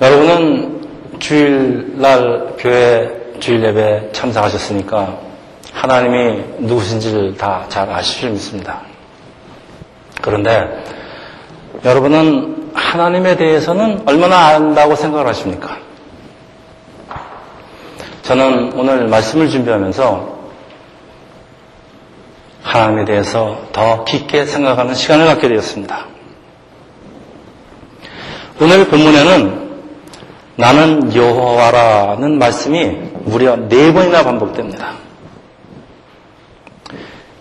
여러분은 주일날 교회 주일 예배 참석하셨으니까 하나님이 누구신지를 다 잘 아실 줄 믿습니다. 그런데 여러분은 하나님에 대해서는 얼마나 안다고 생각을 하십니까? 저는 오늘 말씀을 준비하면서 하나님에 대해서 더 깊게 생각하는 시간을 갖게 되었습니다. 오늘 본문에는 나는 여호와라는 말씀이 무려 네 번이나 반복됩니다.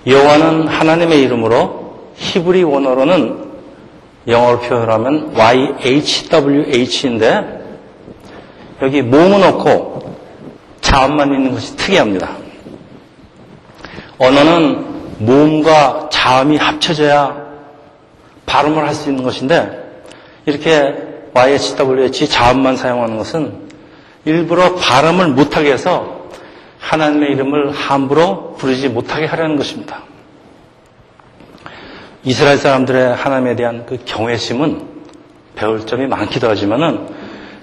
여호와는 하나님의 이름으로 히브리 원어로는 영어로 표현하면 YHWH인데 여기 모음은 없고 자음만 있는 것이 특이합니다. 언어는 모음과 자음이 합쳐져야 발음을 할 수 있는 것인데 이렇게 YHWH 자음만 사용하는 것은 일부러 발음을 못하게 해서 하나님의 이름을 함부로 부르지 못하게 하려는 것입니다. 이스라엘 사람들의 하나님에 대한 그 경외심은 배울 점이 많기도 하지만은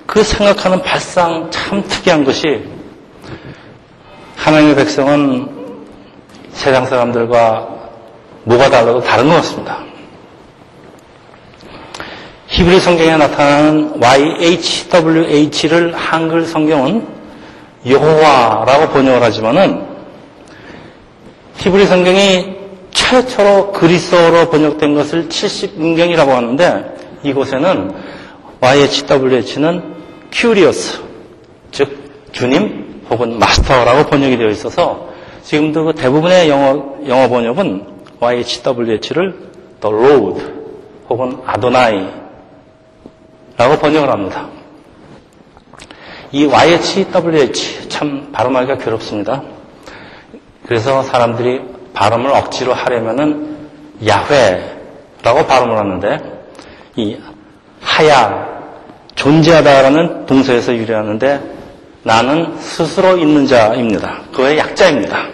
그 생각하는 발상 참 특이한 것이 하나님의 백성은 세상 사람들과 뭐가 달라도 다른 것 같습니다. 히브리 성경에 나타나는 YHWH를 한글 성경은 여호와라고 번역을 하지만은 히브리 성경이 최초로 그리스어로 번역된 것을 70인경이라고 하는데 이곳에는 YHWH는 curious, 즉 주님 혹은 마스터라고 번역이 되어 있어서 지금도 그 대부분의 영어, 영어 번역은 YHWH를 the Lord 혹은 아도나이 라고 번역을 합니다. 이 YHWH 참 발음하기가 괴롭습니다. 그래서 사람들이 발음을 억지로 하려면은 야훼라고 발음을 하는데 이 하야 존재하다라는 동사에서 유래하는데 나는 스스로 있는 자입니다. 그의 약자입니다.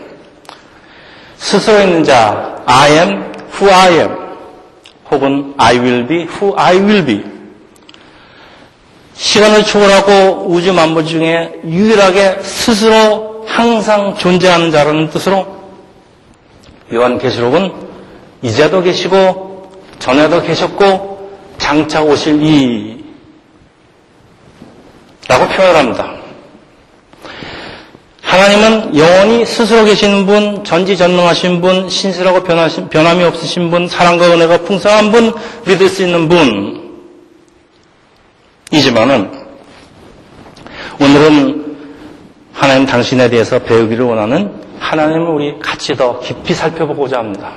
스스로 있는 자 I am who I am 혹은 I will be who I will be 시간을 초월하고 우주 만물 중에 유일하게 스스로 항상 존재하는 자라는 뜻으로 요한계시록은 이제도 계시고 전에도 계셨고 장차 오실 이 라고 표현을 합니다. 하나님은 영원히 스스로 계시는 분, 전지전능하신 분, 신실하고 변함이 없으신 분, 사랑과 은혜가 풍성한 분, 믿을 수 있는 분, 이지만은 오늘은 하나님 당신에 대해서 배우기를 원하는 하나님을 우리 같이 더 깊이 살펴보고자 합니다.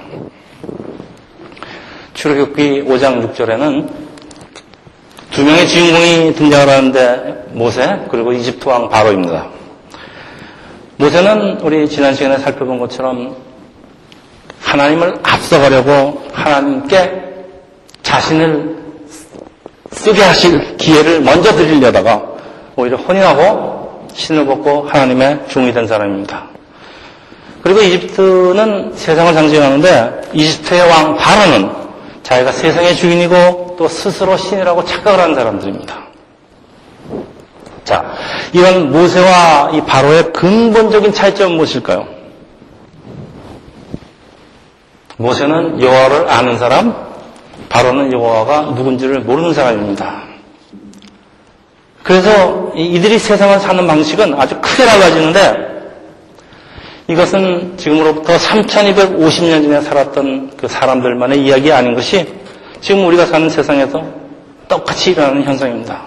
출애굽기 5장 6절에는 두 명의 주인공이 등장을 하는데 모세 그리고 이집트 왕 바로입니다. 모세는 우리 지난 시간에 살펴본 것처럼 하나님을 앞서가려고 하나님께 자신을 쓰게 하실 기회를 먼저 드리려다가 오히려 혼인하고 신을 벗고 하나님의 종이 된 사람입니다. 그리고 이집트는 세상을 상징하는데 이집트의 왕 바로는 자기가 세상의 주인이고 또 스스로 신이라고 착각을 하는 사람들입니다. 자, 이런 모세와 이 바로의 근본적인 차이점은 무엇일까요? 모세는 여호와를 아는 사람, 바로는 여호와가 누군지를 모르는 사람입니다. 그래서 이들이 세상을 사는 방식은 아주 크게 달라지는데 이것은 지금으로부터 3250년 전에 살았던 그 사람들만의 이야기 아닌 것이 지금 우리가 사는 세상에서 똑같이 일어나는 현상입니다.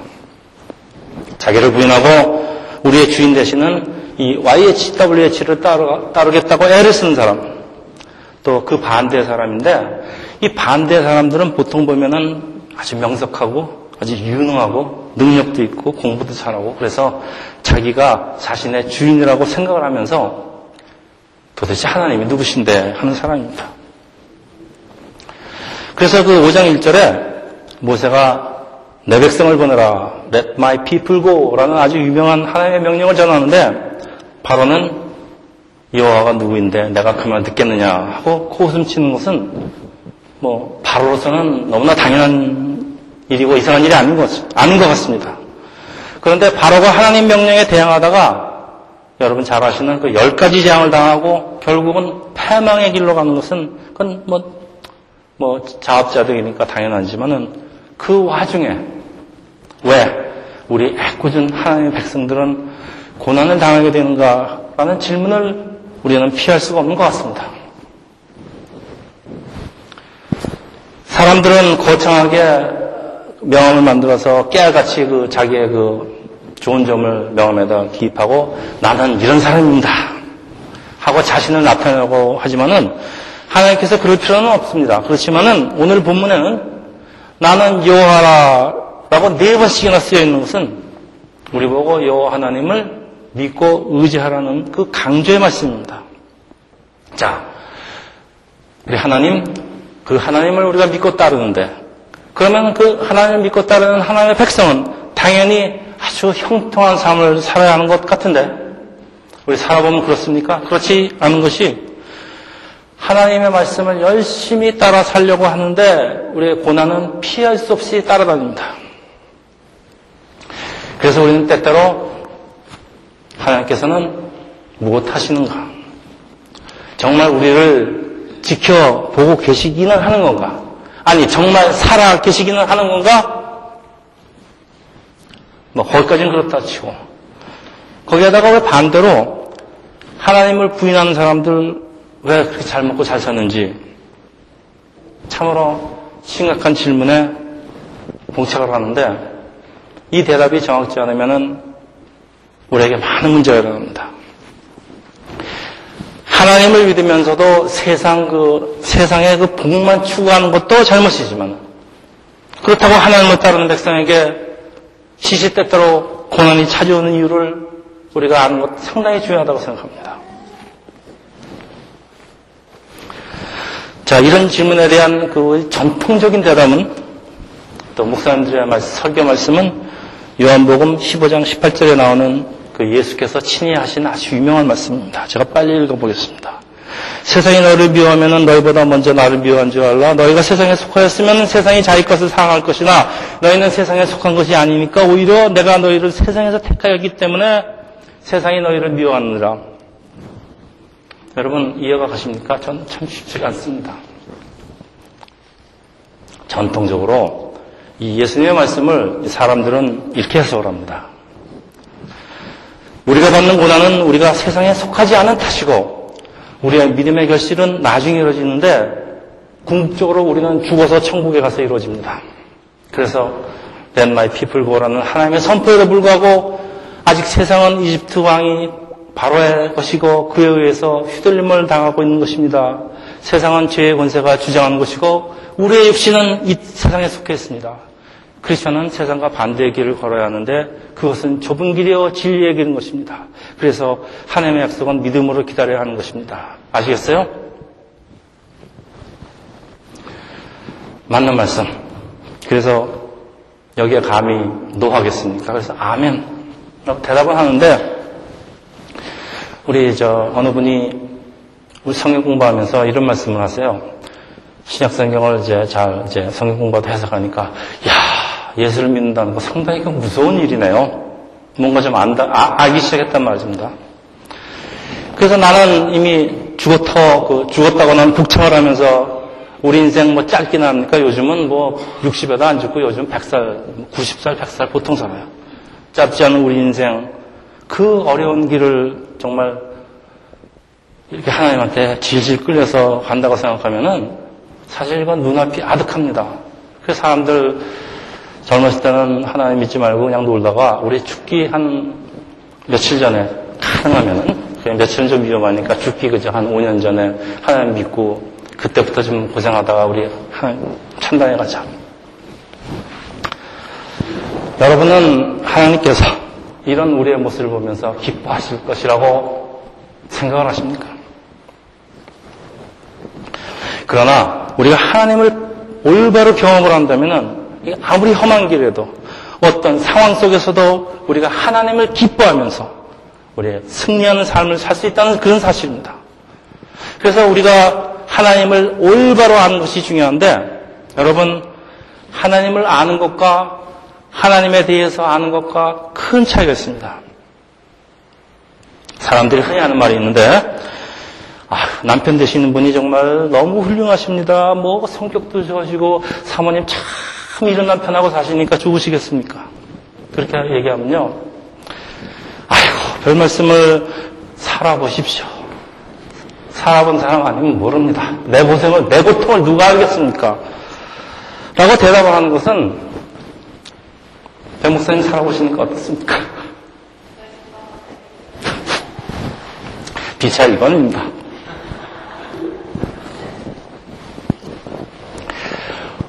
자기를 부인하고 우리의 주인 되시는 이 YHWH를 따르, 따르겠다고 애를 쓰는 사람, 또 그 반대 사람인데 이 반대 사람들은 보통 보면은 아주 명석하고 아주 유능하고 능력도 있고 공부도 잘하고 그래서 자기가 자신의 주인이라고 생각을 하면서 도대체 하나님이 누구신데 하는 사람입니다. 그래서 그 5장 1절에 모세가 내 백성을 보내라. Let my people go. 라는 아주 유명한 하나님의 명령을 전하는데 바로는 여호와가 누구인데 내가 그만 듣겠느냐 하고 코웃음 치는 것은 뭐 바로로서는 너무나 당연한 일이고 이상한 일이 아닌 것, 아닌 것 같습니다. 그런데 바로가 하나님 명령에 대항하다가 여러분 잘 아시는 그 열 가지 재앙을 당하고 결국은 패망의 길로 가는 것은 그건 뭐, 뭐 자업자득이니까 당연하지만은 그 와중에 왜 우리 애꿎은 하나님의 백성들은 고난을 당하게 되는가라는 질문을 우리는 피할 수가 없는 것 같습니다. 사람들은 거창하게 명함을 만들어서 깨알같이 그 자기의 그 좋은 점을 명함에다 기입하고 나는 이런 사람입니다. 하고 자신을 나타내고 하지만은 하나님께서 그럴 필요는 없습니다. 그렇지만은 오늘 본문에는 나는 여호와라라고 네 번씩이나 쓰여 있는 것은 우리 보고 여호와 하나님을 믿고 의지하라는 그 강조의 말씀입니다. 자, 우리 하나님 그 하나님을 우리가 믿고 따르는데 그러면 그 하나님을 믿고 따르는 하나님의 백성은 당연히 아주 형통한 삶을 살아야 하는 것 같은데 우리 살아보면 그렇습니까? 그렇지 않은 것이 하나님의 말씀을 열심히 따라 살려고 하는데 우리의 고난은 피할 수 없이 따라다닙니다. 그래서 우리는 때때로 하나님께서는 무엇 하시는가? 정말 우리를 지켜보고 계시기는 하는 건가? 아니, 정말 살아 계시기는 하는 건가? 뭐, 거기까지는 그렇다 치고. 거기에다가 왜 반대로 하나님을 부인하는 사람들 왜 그렇게 잘 먹고 잘 사는지 참으로 심각한 질문에 봉착을 하는데 이 대답이 정확지 않으면은 우리에게 많은 문제가 일어납니다. 하나님을 믿으면서도 세상 그, 세상의 그 복만 추구하는 것도 잘못이지만, 그렇다고 하나님을 따르는 백성에게 시시때때로 고난이 찾아오는 이유를 우리가 아는 것 상당히 중요하다고 생각합니다. 자, 이런 질문에 대한 그 전통적인 대답은 또 목사님들의 말씀, 설교 말씀은 요한복음 15장 18절에 나오는 그 예수께서 친히 하신 아주 유명한 말씀입니다. 제가 빨리 읽어보겠습니다. 세상이 너를 미워하면 너희보다 먼저 나를 미워한 줄 알라. 너희가 세상에 속하였으면 세상이 자기 것을 사랑할 것이나 너희는 세상에 속한 것이 아니니까 오히려 내가 너희를 세상에서 택하였기 때문에 세상이 너희를 미워하느라. 여러분 이해가 가십니까? 전 참 쉽지가 않습니다. 전통적으로 이 예수님의 말씀을 사람들은 이렇게 해석을 합니다. 우리가 받는 고난은 우리가 세상에 속하지 않은 탓이고 우리의 믿음의 결실은 나중에 이루어지는데 궁극적으로 우리는 죽어서 천국에 가서 이루어집니다. 그래서 Let my people go라는 하나님의 선포에도 불구하고 아직 세상은 이집트 왕이 바로의 것이고 그에 의해서 휘둘림을 당하고 있는 것입니다. 세상은 죄의 권세가 주장하는 것이고 우리의 육신은 이 세상에 속해 있습니다. 크리스천은 세상과 반대의 길을 걸어야 하는데 그것은 좁은 길이요 진리의 길인 것입니다. 그래서 하나님의 약속은 믿음으로 기다려야 하는 것입니다. 아시겠어요? 맞는 말씀. 그래서 여기에 감히 노하겠습니까? 그래서 아멘. 대답은 하는데 우리 저 어느 분이 우리 성경 공부하면서 이런 말씀을 하세요. 신약 성경을 이제 잘 이제 성경 공부도 해석하니까 야 예수를 믿는다는 거 상당히 그 무서운 일이네요. 뭔가 좀 안다, 아, 알기 시작했단 말입니다. 그래서 나는 이미 죽었터, 그 죽었다고 나는 북청을 하면서 우리 인생 뭐 짧기나 합니까? 요즘은 뭐 60에도 안 죽고 요즘 100살, 90살, 100살 보통 살아요. 짧지 않은 우리 인생, 그 어려운 길을 정말 이렇게 하나님한테 질질 끌려서 간다고 생각하면은 사실 이건 눈앞이 아득합니다. 그 사람들 젊었을 때는 하나님 믿지 말고 그냥 놀다가 우리 죽기 한 며칠 전에 가능하면은 며칠은 좀 위험하니까 죽기 그저 한 5년 전에 하나님 믿고 그때부터 좀 고생하다가 우리 하나님 찬단해 가자. 여러분은 하나님께서 이런 우리의 모습을 보면서 기뻐하실 것이라고 생각을 하십니까? 그러나 우리가 하나님을 올바로 경험을 한다면은 아무리 험한 길에도 어떤 상황 속에서도 우리가 하나님을 기뻐하면서 우리의 승리하는 삶을 살 수 있다는 그런 사실입니다. 그래서 우리가 하나님을 올바로 아는 것이 중요한데 여러분 하나님을 아는 것과 하나님에 대해서 아는 것과 큰 차이가 있습니다. 사람들이 흔히 하는 말이 있는데, 아, 남편 되시는 분이 정말 너무 훌륭하십니다. 뭐 성격도 좋으시고 사모님 참 이런 남편하고 사시니까 좋으시겠습니까? 그렇게 얘기하면요. 아이고, 별 말씀을 살아보십시오. 살아본 사람 아니면 모릅니다. 내 고생을, 내 고통을 누가 알겠습니까? 라고 대답을 하는 것은 배 목사님 살아보시니까 어떻습니까? 비차 1번입니다.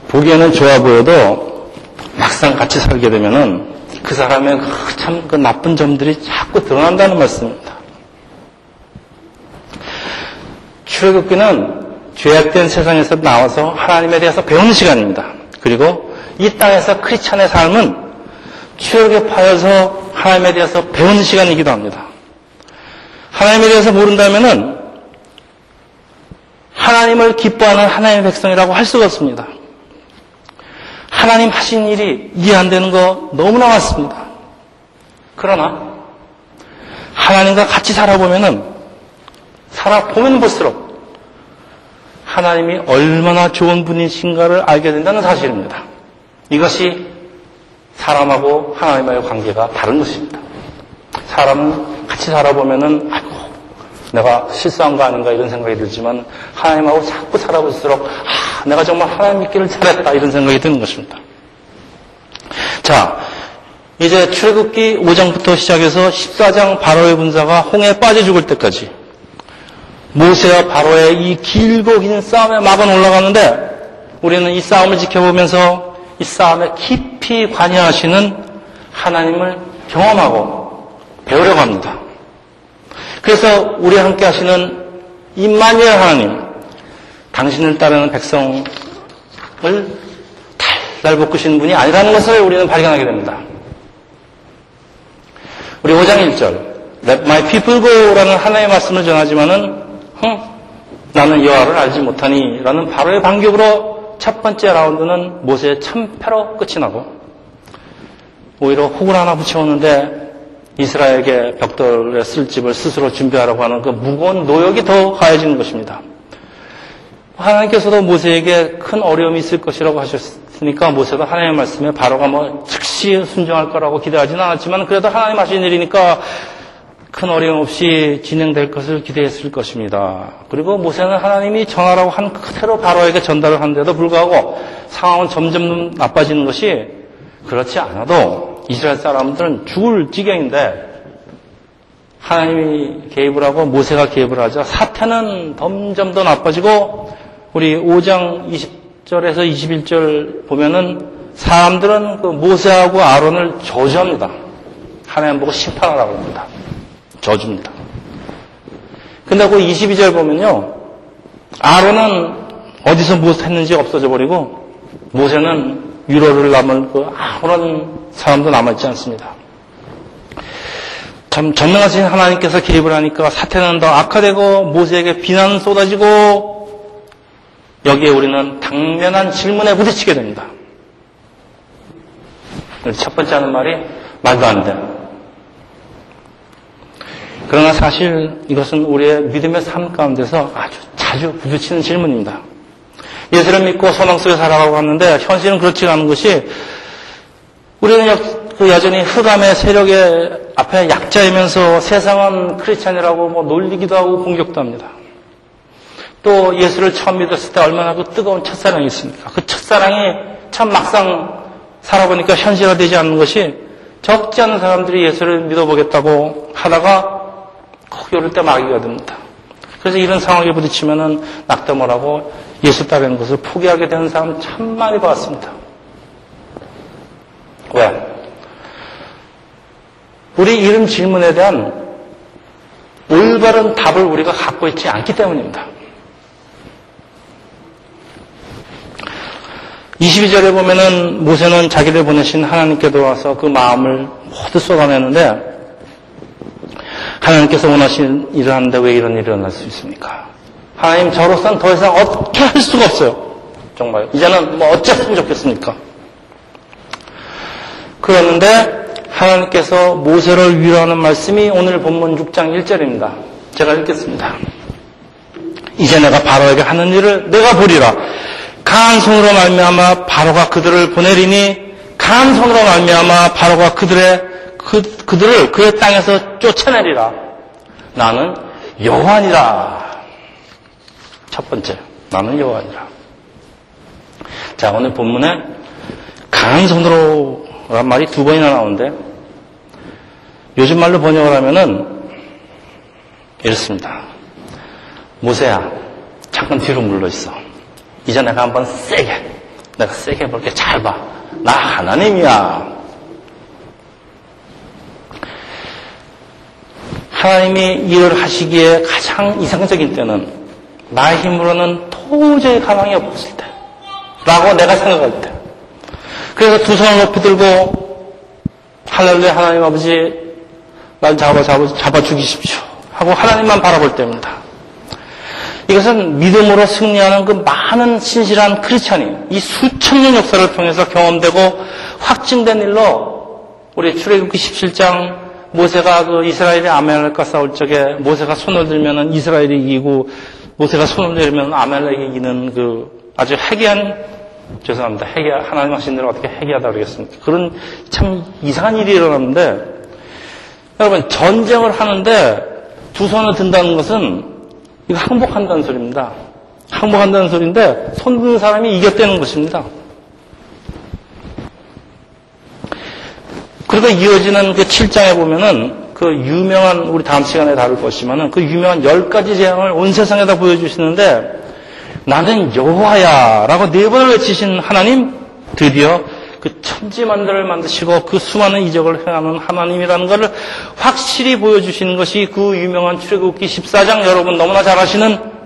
보기에는 좋아 보여도 막상 같이 살게 되면은 그 사람의 참그 나쁜 점들이 자꾸 드러난다는 말씀입니다. 출애굽기는 죄악된 세상에서 나와서 하나님에 대해서 배우는 시간입니다. 그리고 이 땅에서 크리스찬의 삶은 출애굽에 파여서 하나님에 대해서 배우는 시간이기도 합니다. 하나님에 대해서 모른다면은 하나님을 기뻐하는 하나님의 백성이라고 할 수가 없습니다. 하나님 하신 일이 이해 안 되는 거 너무나 많습니다. 그러나 하나님과 같이 살아보면은 살아보면 볼수록 하나님이 얼마나 좋은 분이신가를 알게 된다는 사실입니다. 이것이 사람하고 하나님과의 관계가 다른 것입니다. 사람은 같이 살아보면은 아이고 내가 실수한 거 아닌가 이런 생각이 들지만 하나님하고 자꾸 살아볼수록 아 내가 정말 하나님 믿기를 잘했다 이런 생각이 드는 것입니다. 자 이제 출애굽기 5장부터 시작해서 14장 바로의 군사가 홍해에 빠져 죽을 때까지 모세와 바로의 이 길고 긴 싸움에 막은 올라가는데 우리는 이 싸움을 지켜보면서 이 싸움에 깊이 관여하시는 하나님을 경험하고 배우려고 합니다. 그래서 우리 함께 하시는 임마니엘 하나님, 당신을 따르는 백성을 달달 볶으시는 분이 아니라는 것을 우리는 발견하게 됩니다. 우리 5장 1절 Let my people go라는 하나의 말씀을 전하지만은 흠, 나는 여호와를 알지 못하니 라는 바로의 반격으로 첫 번째 라운드는 모세의 참패로 끝이 나고 오히려 혹을 하나 붙여오는데 이스라엘에게 벽돌의 쓸집을 스스로 준비하라고 하는 그 무거운 노역이 더 가해지는 것입니다. 하나님께서도 모세에게 큰 어려움이 있을 것이라고 하셨으니까 모세도 하나님의 말씀에 바로가 뭐 즉시 순종할 거라고 기대하지는 않았지만 그래도 하나님 하신 일이니까 큰 어려움 없이 진행될 것을 기대했을 것입니다. 그리고 모세는 하나님이 전하라고 한 그대로 바로에게 전달을 하는데도 불구하고 상황은 점점 나빠지는 것이 그렇지 않아도 이스라엘 사람들은 죽을 지경인데 하나님이 개입을 하고 모세가 개입을 하자 사태는 점점 더 나빠지고 우리 5장 20절에서 21절 보면은 사람들은 그 모세하고 아론을 저주합니다. 하나님 보고 심판하라고 합니다. 저주입니다. 근데 그 22절 보면요. 아론은 어디서 무엇 했는지 없어져 버리고 모세는 위로를 남을 그 아무런 사람도 남아있지 않습니다. 참 전능하신 하나님께서 개입을 하니까 사태는 더 악화되고 모세에게 비난은 쏟아지고 여기에 우리는 당면한 질문에 부딪히게 됩니다. 첫 번째 하는 말이 말도 안 돼. 그러나 사실 이것은 우리의 믿음의 삶 가운데서 아주 자주 부딪히는 질문입니다. 예수를 믿고 소망 속에 살아가고 하는데 현실은 그렇지 않은 것이 우리는 그 여전히 흑암의 세력의 앞에 약자이면서 세상은 크리스찬이라고 뭐 놀리기도 하고 공격도 합니다. 또 예수를 처음 믿었을 때 얼마나 그 뜨거운 첫사랑이 있습니까? 그 첫사랑이 참 막상 살아보니까 현실화되지 않는 것이 적지 않은 사람들이 예수를 믿어보겠다고 하다가 꼭 요럴 때 마귀가 됩니다. 그래서 이런 상황에 부딪히면은 낙담을 하고 예수 따르는 것을 포기하게 되는 사람 참 많이 봤습니다. 왜? 우리 이런 질문에 대한 올바른 답을 우리가 갖고 있지 않기 때문입니다. 22절에 보면은 모세는 자기를 보내신 하나님께 도 와서 그 마음을 모두 쏟아내는데 하나님께서 원하시는 일을 하는데 왜 이런 일이 일어날 수 있습니까? 하나님 저로서는 더 이상 어떻게 할 수가 없어요. 정말. 이제는 뭐 어쨌으면 좋겠습니까? 그러는데 하나님께서 모세를 위로하는 말씀이 오늘 본문 6장 1절입니다. 제가 읽겠습니다. 이제 내가 바로에게 하는 일을 내가 보리라. 강한 손으로 말미암아 바로가 그들을 보내리니 강한 손으로 말미암아 바로가 그들의 그, 그들을 그의 땅에서 쫓아내리라. 나는 여호와니라. 첫 번째, 나는 여호와니라. 자, 오늘 본문에 강한 손으로란 말이 두 번이나 나오는데 요즘 말로 번역을 하면은 이렇습니다. 모세야, 잠깐 뒤로 물러 있어. 이제 내가 한번 세게, 내가 세게 해볼게. 잘 봐. 나 하나님이야. 하나님이 일을 하시기에 가장 이상적인 때는 나의 힘으로는 도저히 가망이 없을 때. 라고 내가 생각할 때. 그래서 두 손을 높이 들고 할렐루야 하나님 아버지 날 잡아 잡아 잡아 죽이십시오 하고 하나님만 바라볼 때입니다. 이것은 믿음으로 승리하는 그 많은 신실한 크리스찬이 이 수천 년 역사를 통해서 경험되고 확증된 일로 우리 출애굽기 17장 모세가 그 이스라엘이 아멜렉과 싸울 적에 모세가 손을 들면은 이스라엘이 이기고 모세가 손을 들면 아멜렉이 이기는 그 아주 해괴한 죄송합니다. 해괴 하나님 하신 대로 어떻게 해괴하다 그러겠습니까? 그런 참 이상한 일이 일어났는데 여러분 전쟁을 하는데 두 손을 든다는 것은 이거 항복한다는 소리입니다. 항복한다는 소리인데 손 드는 사람이 이겼다는 것입니다. 그리고 이어지는 그 7장에 보면은 그 유명한 우리 다음 시간에 다룰 것이지만은 그 유명한 열 가지 재앙을 온 세상에다 보여주시는데 나는 여호와야라고 네 번을 외치신 하나님 드디어 그 천지만들을 만드시고 그 수많은 이적을 행하는 하나님이라는 것을 확실히 보여주시는 것이 그 유명한 출애굽기 14장 여러분 너무나 잘 아시는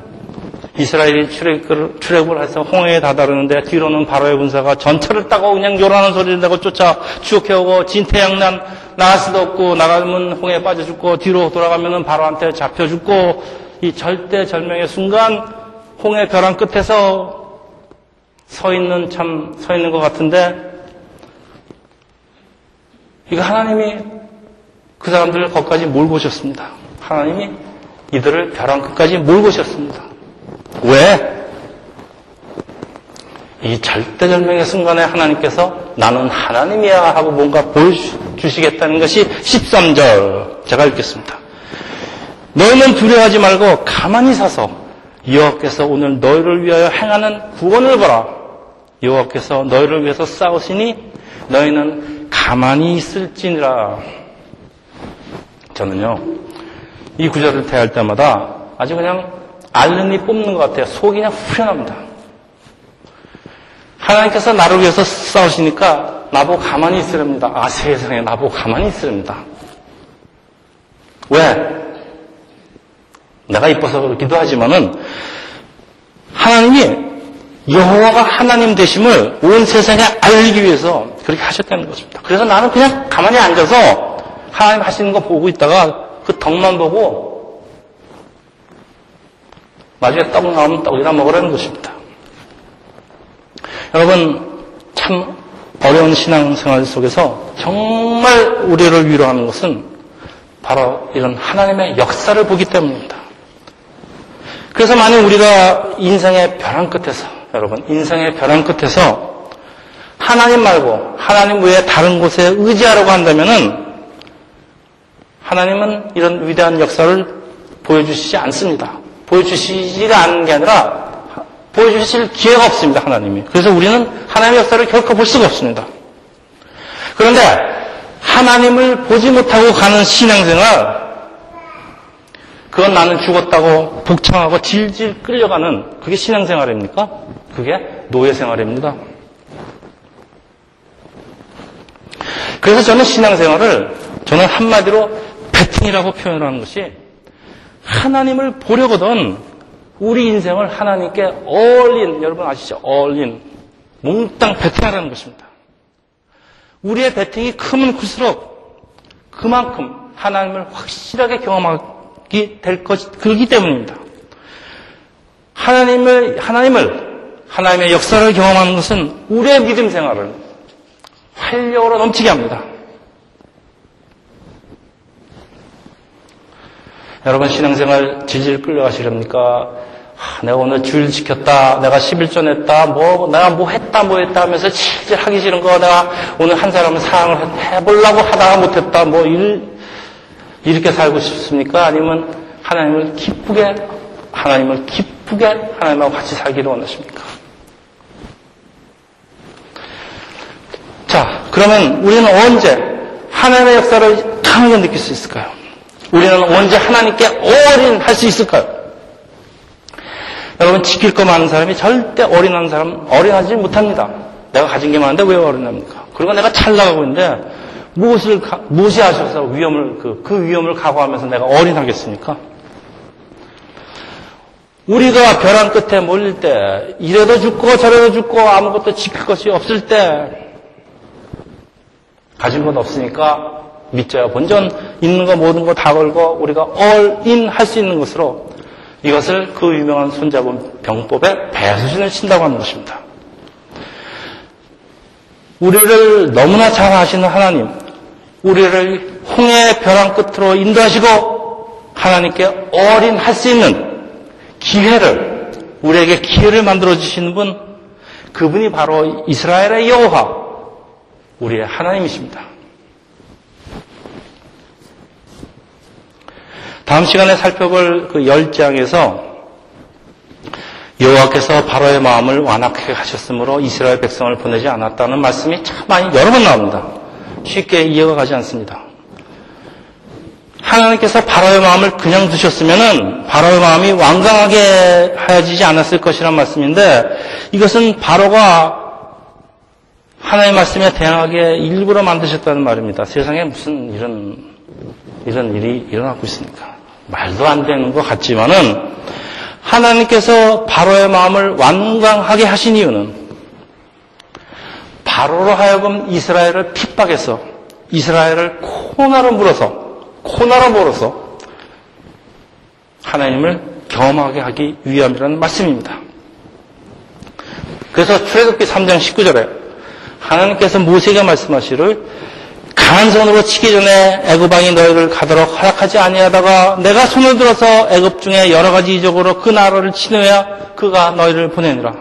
이스라엘이 출애굽을, 해서 홍해에 다다르는데 뒤로는 바로의 군사가 전차를 따고 그냥 요란한 소리를 내고 쫓아 추격해오고 진태양난 나갈 수도 없고 나가면 홍해에 빠져 죽고 뒤로 돌아가면 바로한테 잡혀 죽고 이 절대 절명의 순간 홍해 벼랑 끝에서 서 있는 참 서 있는 것 같은데 이거 하나님이 그 사람들을 거기까지 몰고 오셨습니다. 하나님이 이들을 벼랑 끝까지 몰고 오셨습니다. 왜? 이 절대절명의 순간에 하나님께서 나는 하나님이야 하고 뭔가 보여주시겠다는 것이 13절 제가 읽겠습니다. 너희는 두려워하지 말고 가만히 서서 여호와께서 오늘 너희를 위하여 행하는 구원을 보라. 여호와께서 너희를 위해서 싸우시니 너희는 가만히 있을지니라. 저는요 이 구절을 대할 때마다 아주 그냥 알른이 뽑는 것 같아요. 속이 그냥 후련합니다. 하나님께서 나를 위해서 싸우시니까 나보고 가만히 있으랍니다. 아, 세상에 나보고 가만히 있으랍니다. 왜? 내가 이뻐서 그렇기도 하지만은 하나님이 여호와가 하나님 되심을 온 세상에 알리기 위해서 그렇게 하셨다는 것입니다. 그래서 나는 그냥 가만히 앉아서 하나님 하시는 거 보고 있다가 그 덕만 보고 나중에 떡 나오면 떡이나 먹으라는 것입니다. 여러분, 참 어려운 신앙생활 속에서 정말 우리를 위로하는 것은 바로 이런 하나님의 역사를 보기 때문입니다. 그래서 만약 우리가 인생의 벼랑 끝에서, 여러분, 인생의 벼랑 끝에서 하나님 말고 하나님 외에 다른 곳에 의지하려고 한다면은 하나님은 이런 위대한 역사를 보여주시지 않습니다. 보여주시지가 않는 게 아니라 보여주실 기회가 없습니다. 하나님이. 그래서 우리는 하나님의 역사를 결코 볼 수가 없습니다. 그런데 하나님을 보지 못하고 가는 신앙생활, 그건 나는 죽었다고 복창하고 질질 끌려가는 그게 신앙생활입니까? 그게 노예생활입니다. 그래서 저는 신앙생활을 저는 한마디로 배팅이라고 표현을 하는 것이 하나님을 보려거든 우리 인생을 하나님께 어울린 여러분 아시죠? 어울린 몽땅 베팅하라는 것입니다. 우리의 베팅이 크면 클수록 그만큼 하나님을 확실하게 경험하게 될 것, 그렇기 때문입니다. 하나님을, 하나님을, 하나님의 역사를 경험하는 것은 우리의 믿음 생활을 활력으로 넘치게 합니다. 여러분 신앙생활 질질 끌려가시렵니까? 아, 내가 오늘 주일 지켰다, 내가 11전 했다, 뭐, 내가 뭐 했다, 뭐 했다 하면서 질질 하기 싫은 거, 내가 오늘 한 사람을 사랑을 해보려고 하다가 못했다, 뭐, 일, 이렇게 살고 싶습니까? 아니면 하나님을 기쁘게, 하나님을 기쁘게 하나님하고 같이 살기를 원하십니까? 그러면 우리는 언제 하나님의 역사를 강하게 느낄 수 있을까요? 우리는 언제 하나님께 올인할 수 있을까요? 여러분 지킬 거 많은 사람이 절대 어린한 사람 어린하지 못합니다. 내가 가진 게 많은데 왜 어린합니까? 그리고 내가 잘 나가고 있는데 무엇을 무시하셔서 위험을 그, 그 위험을 각오하면서 내가 어린하겠습니까? 우리가 벼랑 끝에 몰릴 때 이래도 죽고 저래도 죽고 아무것도 지킬 것이 없을 때 가진 것 없으니까 믿져야 본전 있는 거 모든 거 다 걸고 우리가 얼인 할 수 있는 것으로 이것을 그 유명한 손잡은 병법에 배수신을 친다고 하는 것입니다. 우리를 너무나 잘 아시는 하나님, 우리를 홍해 벼랑 끝으로 인도하시고 하나님께 어린 할 수 있는 기회를 우리에게 기회를 만들어 주시는 분 그분이 바로 이스라엘의 여호와 우리의 하나님이십니다. 다음 시간에 살펴볼 그 열장에서 여호와께서 바로의 마음을 완악하게 하셨으므로 이스라엘 백성을 보내지 않았다는 말씀이 참 많이 여러 번 나옵니다. 쉽게 이해가 가지 않습니다. 하나님께서 바로의 마음을 그냥 두셨으면은 바로의 마음이 완강하게 하여지지 않았을 것이란 말씀인데 이것은 바로가 하나님의 말씀에 대항하게 일부러 만드셨다는 말입니다. 세상에 무슨 이런 이런 일이 일어나고 있습니까? 말도 안 되는 것 같지만은 하나님께서 바로의 마음을 완강하게 하신 이유는 바로로 하여금 이스라엘을 핍박해서 이스라엘을 코나로 물어서 코나로 물어서 하나님을 경험하게 하기 위함이라는 말씀입니다. 그래서 출애굽기 3장 19절에 하나님께서 모세에게 말씀하시를 강한 손으로 치기 전에 애굽 왕이 너희를 가도록 허락하지 아니하다가 내가 손을 들어서 애굽 중에 여러 가지 이적으로 그 나라를 치료해야 그가 너희를 보내니라.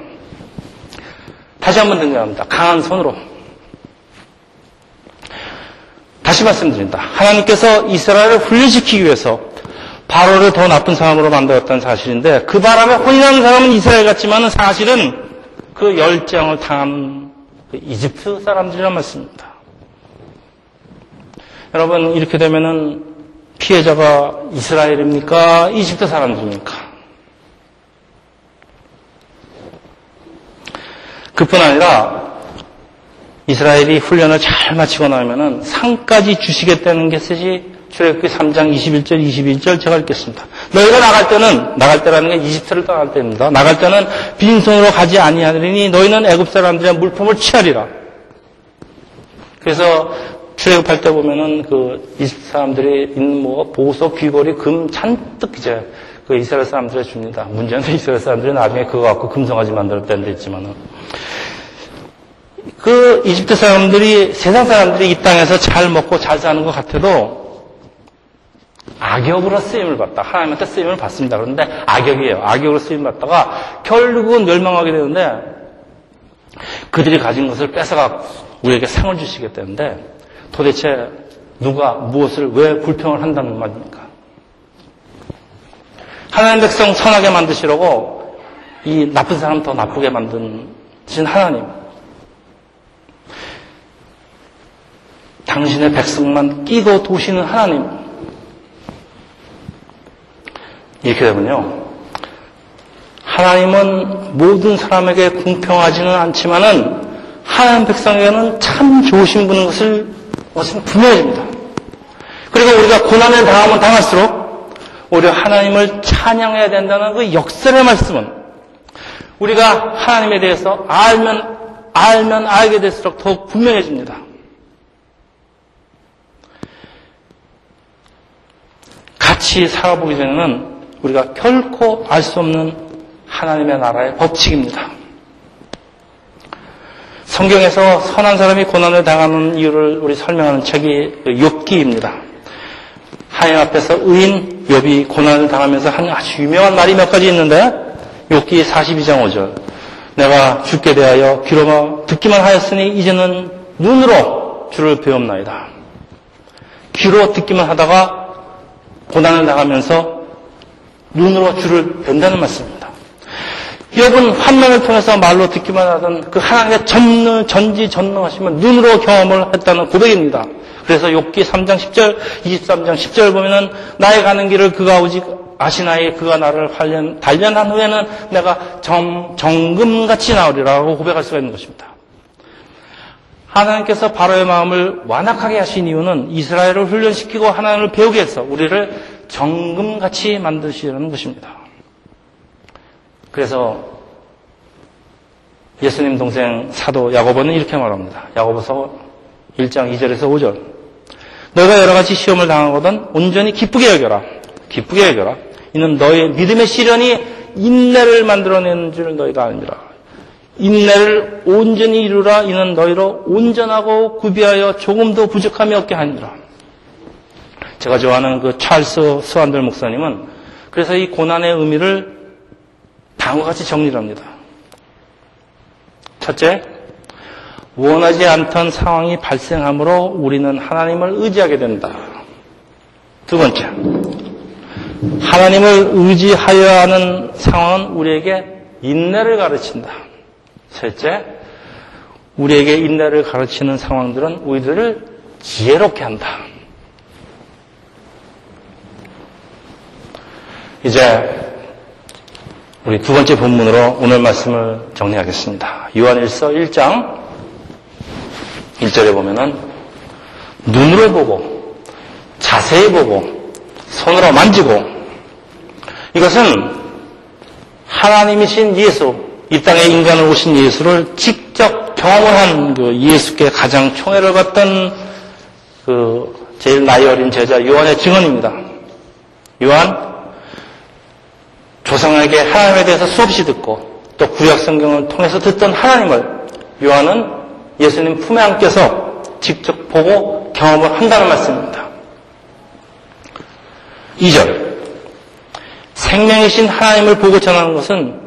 다시 한번 등장합니다. 강한 손으로. 다시 말씀드립니다. 하나님께서 이스라엘을 훈련시키기 위해서 바로를 더 나쁜 사람으로 만들었다는 사실인데 그 바람에 혼인하는 사람은 이스라엘 같지만 사실은 그 열장을 당한 그 이집트 사람들이란 말씀입니다. 여러분 이렇게 되면은 피해자가 이스라엘입니까? 이집트 사람들입니까? 그뿐 아니라 이스라엘이 훈련을 잘 마치고 나면은 상까지 주시겠다는 것이 출애굽기 3장 21절 22절 제가 읽겠습니다. 너희가 나갈 때는 나갈 때라는 게 이집트를 떠날 때입니다. 나갈 때는 빈손으로 가지 아니하리니 너희는 애굽 사람들의 물품을 취하리라. 그래서 출애굽할 때 보면은 그 이스라엘 사람들이 있는 뭐 보석, 귀걸이, 금 잔뜩 이제 그 이스라엘 사람들에 줍니다. 문제는 이스라엘 사람들이 나중에 그거 갖고 금성아지 만들었다는 데 있지만은 그 이집트 사람들이 세상 사람들이 이 땅에서 잘 먹고 잘 사는 것 같아도 악역으로 쓰임을 받다. 하나님한테 쓰임을 받습니다. 그런데 악역이에요. 악역으로 쓰임 받다가 결국은 멸망하게 되는데 그들이 가진 것을 뺏어가 우리에게 상을 주시겠다는데 도대체 누가 무엇을 왜 불평을 한다는 말입니까? 하나님 백성 선하게 만드시려고 이 나쁜 사람 더 나쁘게 만드신 하나님. 당신의 백성만 끼고 도시는 하나님. 이렇게 되면요. 하나님은 모든 사람에게 공평하지는 않지만은 하나님 백성에게는 참 좋으신 분인 것을 분명해집니다. 그리고 우리가 고난을 당하면 당할수록 오히려 하나님을 찬양해야 된다는 그 역설의 말씀은 우리가 하나님에 대해서 알면 알면 알게 될수록 더욱 분명해집니다. 같이 살아보기 전에는 우리가 결코 알 수 없는 하나님의 나라의 법칙입니다. 성경에서 선한 사람이 고난을 당하는 이유를 우리 설명하는 책이 욥기입니다. 하나님 앞에서 의인 욥이 고난을 당하면서 한 아주 유명한 말이 몇 가지 있는데 욥기 42장 5절 내가 죽게 대하여 귀로 듣기만 하였으니 이제는 눈으로 주를 배움나이다. 귀로 듣기만 하다가 고난을 당하면서 눈으로 주를 뵌다는 말씀입니다. 욥은 환난을 통해서 말로 듣기만 하던 그 하나님의 전능, 전지전능하시면 눈으로 경험을 했다는 고백입니다. 그래서 욥기 3장 10절, 23장 10절 보면은 나의 가는 길을 그가 오직 아시나이 그가 나를 활련, 단련한 후에는 내가 정, 정금같이 나오리라고 고백할 수가 있는 것입니다. 하나님께서 바로의 마음을 완악하게 하신 이유는 이스라엘을 훈련시키고 하나님을 배우게 해서 우리를 정금같이 만드시려는 것입니다. 그래서 예수님 동생 사도 야고보는 이렇게 말합니다. 야고보서 1장 2절에서 5절. 너가 여러 가지 시험을 당하거든 온전히 기쁘게 여겨라. 기쁘게 여겨라. 이는 너의 믿음의 시련이 인내를 만들어내는 줄 너희가 아니라. 인내를 온전히 이루라. 이는 너희로 온전하고 구비하여 조금도 부족함이 없게 하니라. 제가 좋아하는 그 찰스 스완들 목사님은 그래서 이 고난의 의미를 다음과 같이 정리를 합니다. 첫째, 원하지 않던 상황이 발생하므로 우리는 하나님을 의지하게 된다. 두 번째, 하나님을 의지하여야 하는 상황은 우리에게 인내를 가르친다. 셋째, 우리에게 인내를 가르치는 상황들은 우리들을 지혜롭게 한다. 이제 우리 두 번째 본문으로 오늘 말씀을 정리하겠습니다. 요한일서 1장 1절에 보면은 눈으로 보고 자세히 보고 손으로 만지고 이것은 하나님이신 예수 이 땅에 인간을 오신 예수를 직접 경험을 한 그 예수께 가장 총애를 받던 그 제일 나이 어린 제자 요한의 증언입니다. 요한 조상에게 하나님에 대해서 수없이 듣고 또 구약 성경을 통해서 듣던 하나님을 요한은 예수님 품에 안겨서 직접 보고 경험을 한다는 말씀입니다. 2절. 생명이신 하나님을 보고 전하는 것은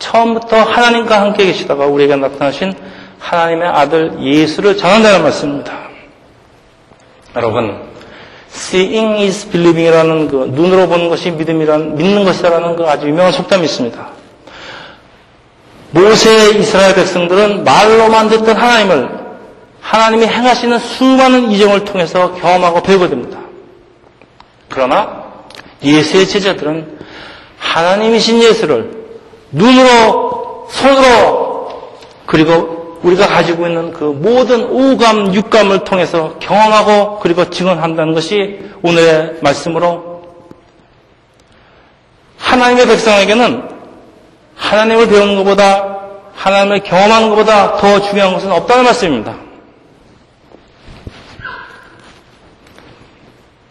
처음부터 하나님과 함께 계시다가 우리에게 나타나신 하나님의 아들 예수를 전한다는 말씀입니다. 여러분, Seeing is believing이라는 그 눈으로 보는 것이 믿음이라는 믿는 것이라는 그 아주 유명한 속담이 있습니다. 모세의 이스라엘 백성들은 말로만 듣던 하나님을 하나님이 행하시는 수많은 이정을 통해서 경험하고 배우게 됩니다. 그러나 예수의 제자들은 하나님이신 예수를 눈으로 손으로 그리고 우리가 가지고 있는 그 모든 오감, 육감을 통해서 경험하고 그리고 증언한다는 것이 오늘의 말씀으로 하나님의 백성에게는 하나님을 배우는 것보다 하나님을 경험하는 것보다 더 중요한 것은 없다는 말씀입니다.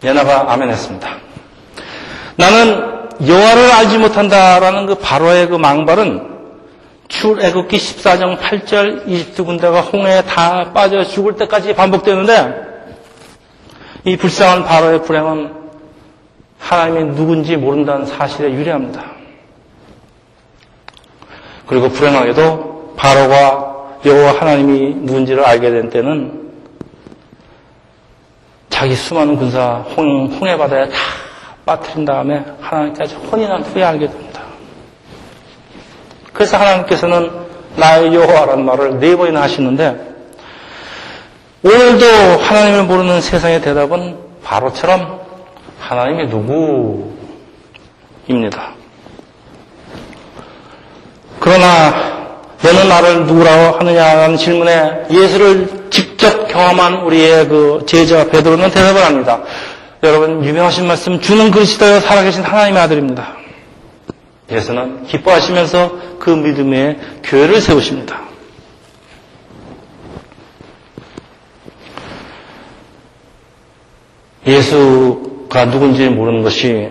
예나가 아멘했습니다. 나는 여호와를 알지 못한다라는 그 바로의 그 망발은 출애굽기 14장 8절 20군데가 홍해에 다 빠져 죽을 때까지 반복되는데 이 불쌍한 바로의 불행은 하나님이 누군지 모른다는 사실에 유리합니다. 그리고 불행하게도 바로가 여호와 하나님이 누군지를 알게 된 때는 자기 수많은 군사 홍, 홍해 바다에 다 빠뜨린 다음에 하나님께서 혼이 난 후에 알게 됩니다. 그래서 하나님께서는 나의 여호와라는 말을 네 번이나 하시는데 오늘도 하나님을 모르는 세상의 대답은 바로처럼 하나님이 누구입니다. 그러나 너는 나를 누구라고 하느냐는 질문에 예수를 직접 경험한 우리의 그 제자 베드로는 대답을 합니다. 여러분 유명하신 말씀 주는 그리스도여 살아계신 하나님의 아들입니다. 예수는 기뻐하시면서 그 믿음의 교회를 세우십니다. 예수가 누군지 모르는 것이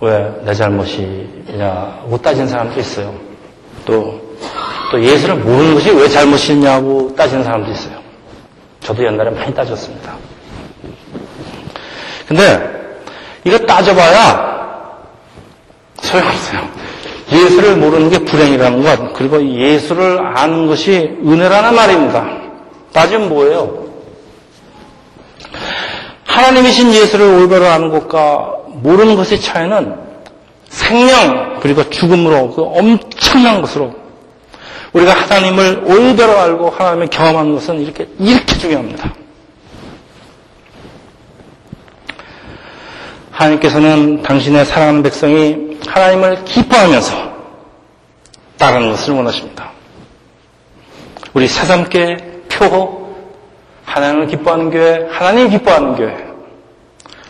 왜 내 잘못이냐고 따지는 사람도 있어요. 또, 또 예수를 모르는 것이 왜 잘못이냐고 따지는 사람도 있어요. 저도 옛날에 많이 따졌습니다. 근데 이거 따져봐야 소용없어요. 예수를 모르는 게 불행이라는 것, 그리고 예수를 아는 것이 은혜라는 말입니다. 따지면 뭐예요? 하나님이신 예수를 올바로 아는 것과 모르는 것의 차이는 생명 그리고 죽음으로 그 엄청난 것으로 우리가 하나님을 올바로 알고 하나님을 경험하는 것은 이렇게 이렇게 중요합니다. 하나님께서는 당신의 사랑하는 백성이 하나님을 기뻐하면서 따르는 것을 원하십니다. 우리 새삼께 표 하나님을 기뻐하는 교회, 하나님 을 기뻐하는 교회.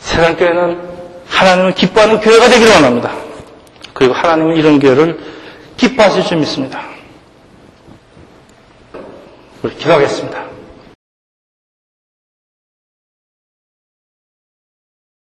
세상 교회는 하나님을 기뻐하는 교회가 되기를 원합니다. 그리고 하나님은 이런 교회를 기뻐하실 줄 믿습니다. 우리 기도하겠습니다.